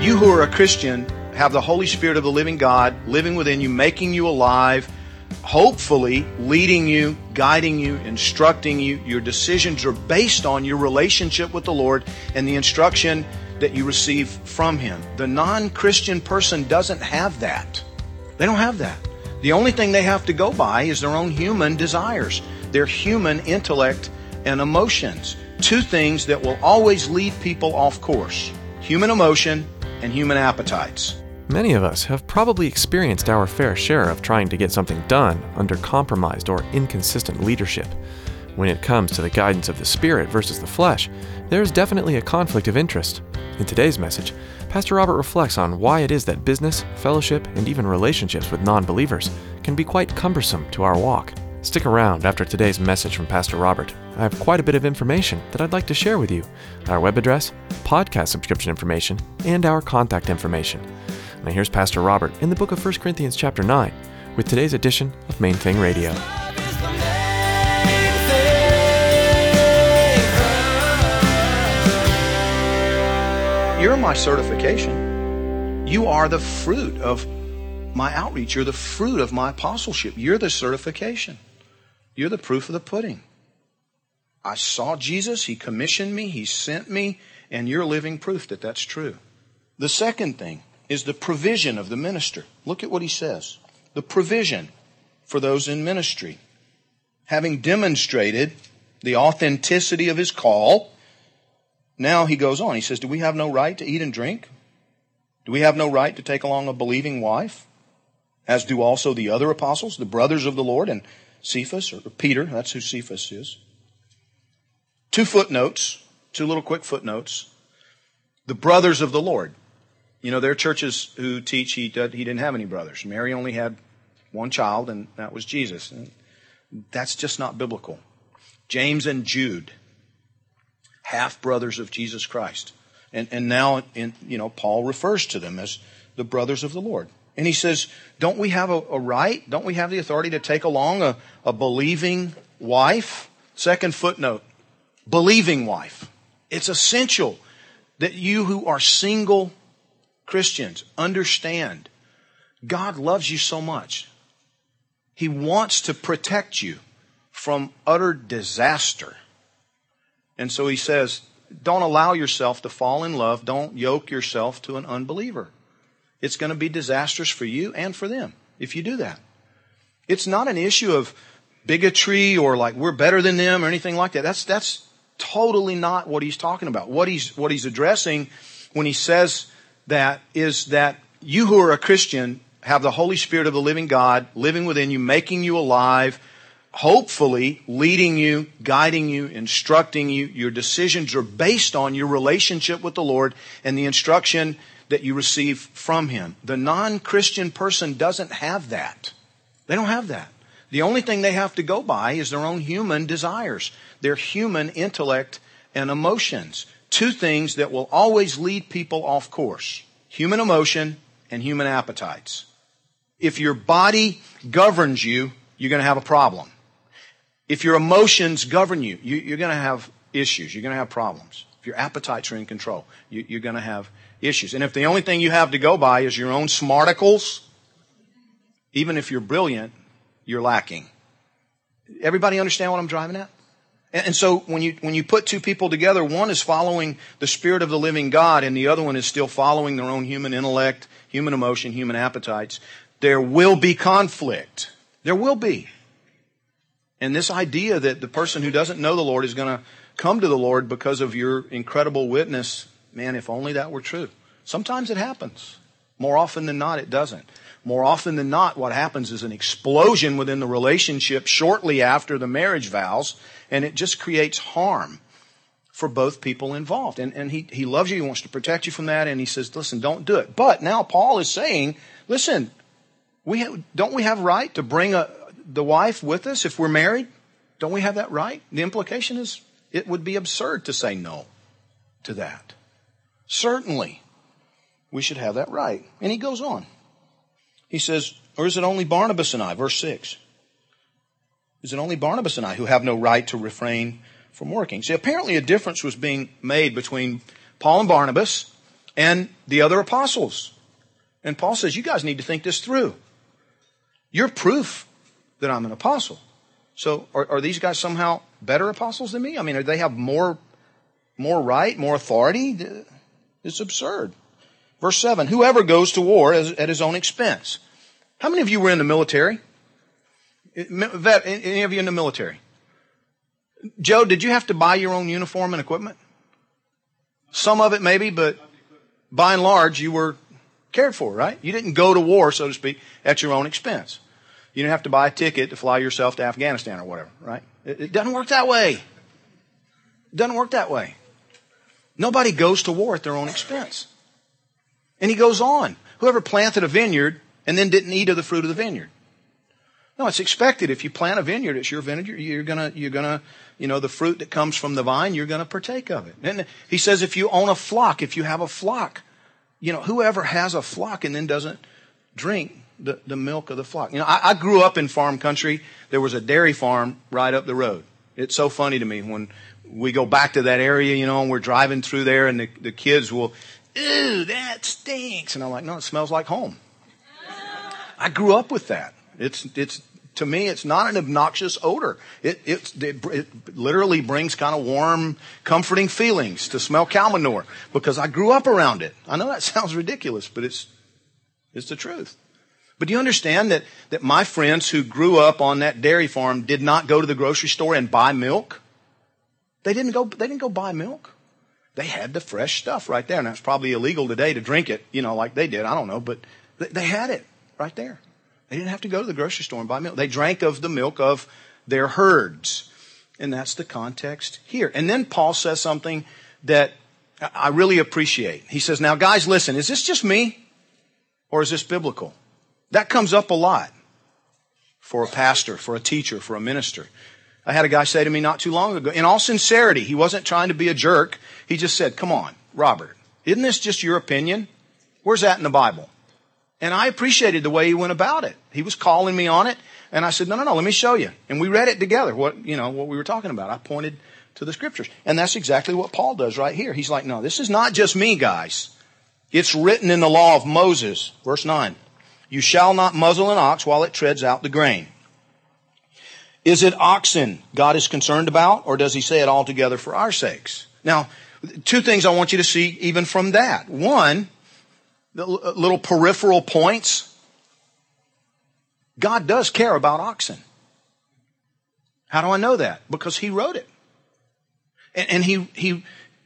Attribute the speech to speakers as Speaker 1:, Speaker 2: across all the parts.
Speaker 1: You who are a Christian have the Holy Spirit of the living God living within you, making you alive, hopefully leading you, guiding you, instructing you. Your decisions are based on your relationship with the Lord and the instruction that you receive from Him. The non Christian person doesn't have that. They don't have that. The only thing they have to go by is their own human desires, their human intellect and emotions. Two things that will always lead people off course human emotion and human appetites.
Speaker 2: Many of us have probably experienced our fair share of trying to get something done under compromised or inconsistent leadership. When it comes to the guidance of the Spirit versus the flesh, there is definitely a conflict of interest. In today's message, Pastor Robert reflects on why it is that business, fellowship, and even relationships with non believers can be quite cumbersome to our walk. Stick around after today's message from Pastor Robert. I have quite a bit of information that I'd like to share with you our web address, podcast subscription information, and our contact information. Now here's Pastor Robert in the book of 1 Corinthians chapter 9 with today's edition of Main Thing Radio.
Speaker 1: You're my certification. You are the fruit of my outreach. You're the fruit of my apostleship. You're the certification. You're the proof of the pudding. I saw Jesus. He commissioned me. He sent me. And you're living proof that that's true. The second thing is the provision of the minister. Look at what he says. The provision for those in ministry. Having demonstrated the authenticity of his call, now he goes on. He says, Do we have no right to eat and drink? Do we have no right to take along a believing wife? As do also the other apostles, the brothers of the Lord, and Cephas, or Peter, that's who Cephas is. Two footnotes, two little quick footnotes. The brothers of the Lord. You know, there are churches who teach he, did, he didn't have any brothers. Mary only had one child, and that was Jesus. And that's just not biblical. James and Jude, half brothers of Jesus Christ. And, and now, in, you know, Paul refers to them as the brothers of the Lord. And he says, don't we have a, a right? Don't we have the authority to take along a, a believing wife? Second footnote, believing wife. It's essential that you who are single Christians understand God loves you so much. He wants to protect you from utter disaster. And so he says, don't allow yourself to fall in love. Don't yoke yourself to an unbeliever. It's going to be disastrous for you and for them if you do that. It's not an issue of bigotry or like we're better than them or anything like that. That's, that's totally not what he's talking about. What he's, what he's addressing when he says that is that you who are a Christian have the Holy Spirit of the living God living within you, making you alive, hopefully leading you, guiding you, instructing you. Your decisions are based on your relationship with the Lord and the instruction that you receive from Him. The non Christian person doesn't have that. They don't have that. The only thing they have to go by is their own human desires, their human intellect and emotions. Two things that will always lead people off course human emotion and human appetites. If your body governs you, you're going to have a problem. If your emotions govern you, you are going to have issues. You're going to have problems. If your appetites are in control, you, you're going to have issues. And if the only thing you have to go by is your own smarticles, even if you're brilliant, you're lacking. Everybody understand what I'm driving at? And, so when you, when you put two people together, one is following the Spirit of the living God and the other one is still following their own human intellect, human emotion, human appetites. There will be conflict. There will be. And this idea that the person who doesn't know the Lord is going to come to the Lord because of your incredible witness man, if only that were true. Sometimes it happens. More often than not, it doesn't. More often than not, what happens is an explosion within the relationship shortly after the marriage vows, and it just creates harm for both people involved. And, and he, he loves you, he wants to protect you from that, and he says, listen, don't do it. But now Paul is saying, listen, we have, don't we have right to bring a, the wife with us if we're married? Don't we have that right? The implication is it would be absurd to say no to that. Certainly, we should have that right. And he goes on. He says, or is it only Barnabas and I? Verse 6. Is it only Barnabas and I who have no right to refrain from working? See, apparently a difference was being made between Paul and Barnabas and the other apostles. And Paul says, you guys need to think this through. You're proof that I'm an apostle. So are, are these guys somehow better apostles than me? I mean, do they have more, more right, more authority? It's absurd. Verse 7 Whoever goes to war at his own expense. How many of you were in the military? Vet, any of you in the military? Joe, did you have to buy your own uniform and equipment? Some of it maybe, but by and large, you were cared for, right? You didn't go to war, so to speak, at your own expense. You didn't have to buy a ticket to fly yourself to Afghanistan or whatever, right? It, it doesn't work that way. It doesn't work that way. Nobody goes to war at their own expense. And he goes on. Whoever planted a vineyard and then didn't eat of the fruit of the vineyard. No, it's expected. If you plant a vineyard, it's your vineyard. You're gonna, you're gonna, you know, the fruit that comes from the vine, you're gonna partake of it. And he says, if you own a flock, if you have a flock, you know, whoever has a flock and then doesn't drink the, the milk of the flock. You know, I, I grew up in farm country. There was a dairy farm right up the road. It's so funny to me when we go back to that area, you know, and we're driving through there and the, the kids will, ooh, that stinks. And I'm like, no, it smells like home. I grew up with that. It's, it's, to me, it's not an obnoxious odor. It, it, it, it literally brings kind of warm, comforting feelings to smell cow manure because I grew up around it. I know that sounds ridiculous, but it's, it's the truth. But do you understand that, that my friends who grew up on that dairy farm did not go to the grocery store and buy milk? They didn't go, they didn't go buy milk. They had the fresh stuff right there. And it's probably illegal today to drink it, you know, like they did. I don't know, but they had it right there. They didn't have to go to the grocery store and buy milk. They drank of the milk of their herds. And that's the context here. And then Paul says something that I really appreciate. He says, now guys, listen, is this just me? Or is this biblical? That comes up a lot for a pastor, for a teacher, for a minister. I had a guy say to me not too long ago, in all sincerity, he wasn't trying to be a jerk. He just said, come on, Robert, isn't this just your opinion? Where's that in the Bible? And I appreciated the way he went about it. He was calling me on it. And I said, no, no, no, let me show you. And we read it together, what, you know, what we were talking about. I pointed to the scriptures. And that's exactly what Paul does right here. He's like, no, this is not just me, guys. It's written in the law of Moses. Verse 9. You shall not muzzle an ox while it treads out the grain. Is it oxen God is concerned about, or does he say it altogether for our sakes? Now, two things I want you to see even from that. One, the uh, little peripheral points. God does care about oxen. How do I know that? Because he wrote it. And, and he, he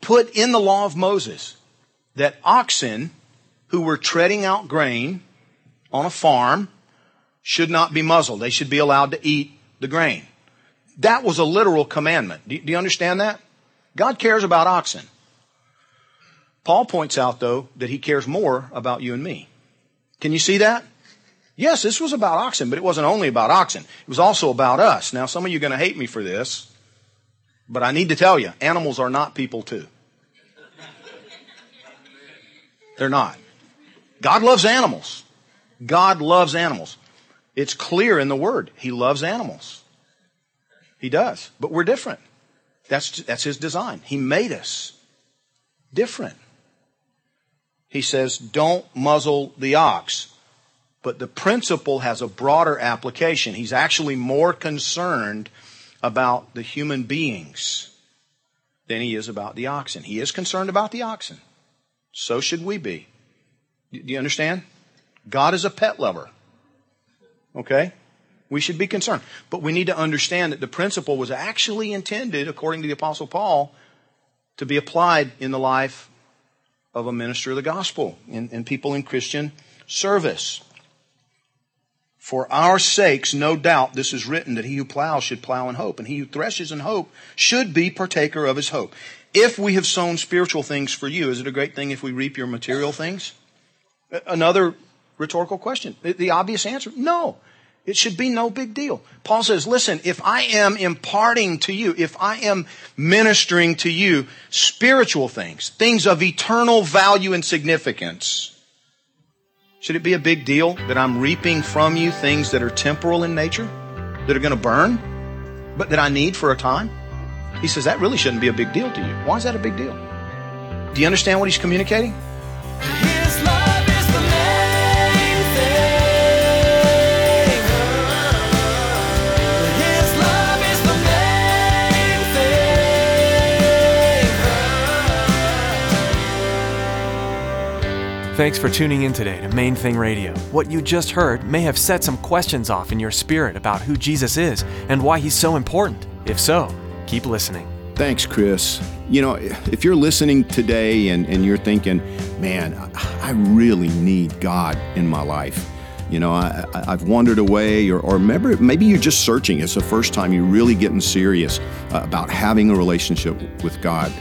Speaker 1: put in the law of Moses that oxen who were treading out grain on a farm should not be muzzled. They should be allowed to eat the grain. That was a literal commandment. Do, you understand that? God cares about oxen. Paul points out, though, that he cares more about you and me. Can you see that? Yes, this was about oxen, but it wasn't only about oxen. It was also about us. Now, some of you are going to hate me for this, but I need to tell you, animals are not people too. They're not. God loves animals. God loves animals. It's clear in the Word. He loves animals. He does. But we're different. That's, that's His design. He made us different. He says, don't muzzle the ox. But the principle has a broader application. He's actually more concerned about the human beings than he is about the oxen. He is concerned about the oxen. So should we be. Do you understand? God is a pet lover. Okay? We should be concerned. But we need to understand that the principle was actually intended, according to the Apostle Paul, to be applied in the life
Speaker 3: of a minister of the gospel and, and people in Christian service. For our sakes, no doubt, this is written that he who plows should plow in hope, and he who threshes in hope should be partaker of his hope. If we have sown spiritual things for you, is it a great thing if we reap your material things? Another rhetorical question. The, the obvious answer, no. It should be no big deal. Paul says, listen, if I am imparting to you, if I am ministering to you spiritual things, things of eternal value and significance, should it be a big deal that I'm reaping from you things that are temporal in nature, that are going to burn, but that I need for a time? He says that really shouldn't be a big deal to you. Why is that a big deal? Do you understand what he's communicating?
Speaker 2: Thanks for tuning in today to Main Thing Radio. What you just heard may have set some questions off in your spirit about who Jesus is and why he's so important. If so, keep listening.
Speaker 1: Thanks, Chris. You know, if you're listening today and, and you're thinking, man, I really need God in my life. You know, I, I've wandered away, or, or maybe, maybe you're just searching. It's the first time you're really getting serious uh, about having a relationship with God.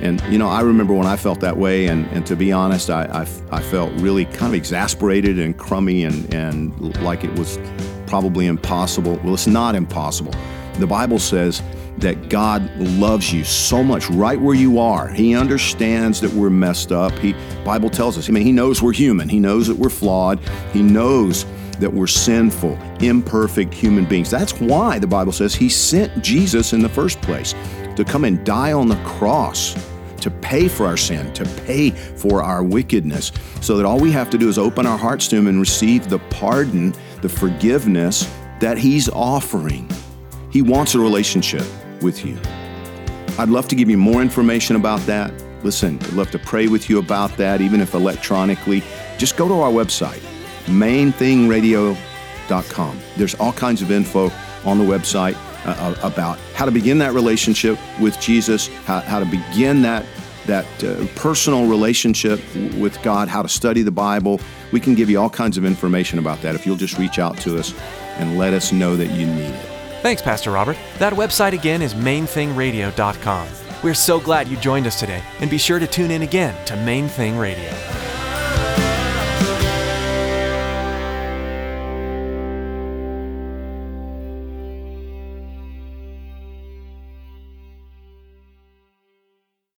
Speaker 1: And, you know, I remember when I felt that way, and, and to be honest, I, I, I felt really kind of exasperated and crummy and, and like it was probably impossible. Well, it's not impossible. The Bible says that God loves you so much right where you are. He understands that we're messed up. He Bible tells us. I mean, he knows we're human. He knows that we're flawed. He knows that we're sinful, imperfect human beings. That's why the Bible says he sent Jesus in the first place to come and die on the cross to pay for our sin, to pay for our wickedness, so that all we have to do is open our hearts to him and receive the pardon, the forgiveness that he's offering. He wants a relationship with you. I'd love to give you more information about that. Listen, I'd love to pray with you about that, even if electronically. Just go to our website, mainthingradio.com. There's all kinds of info on the website uh, about how to begin that relationship with Jesus, how, how to begin that that uh, personal relationship with God, how to study the Bible. We can give you all kinds of information about that if you'll just reach out to us and let us know that you need it.
Speaker 2: Thanks, Pastor Robert. That website again is mainthingradio.com. We're so glad you joined us today, and be sure to tune in again to Main Thing Radio.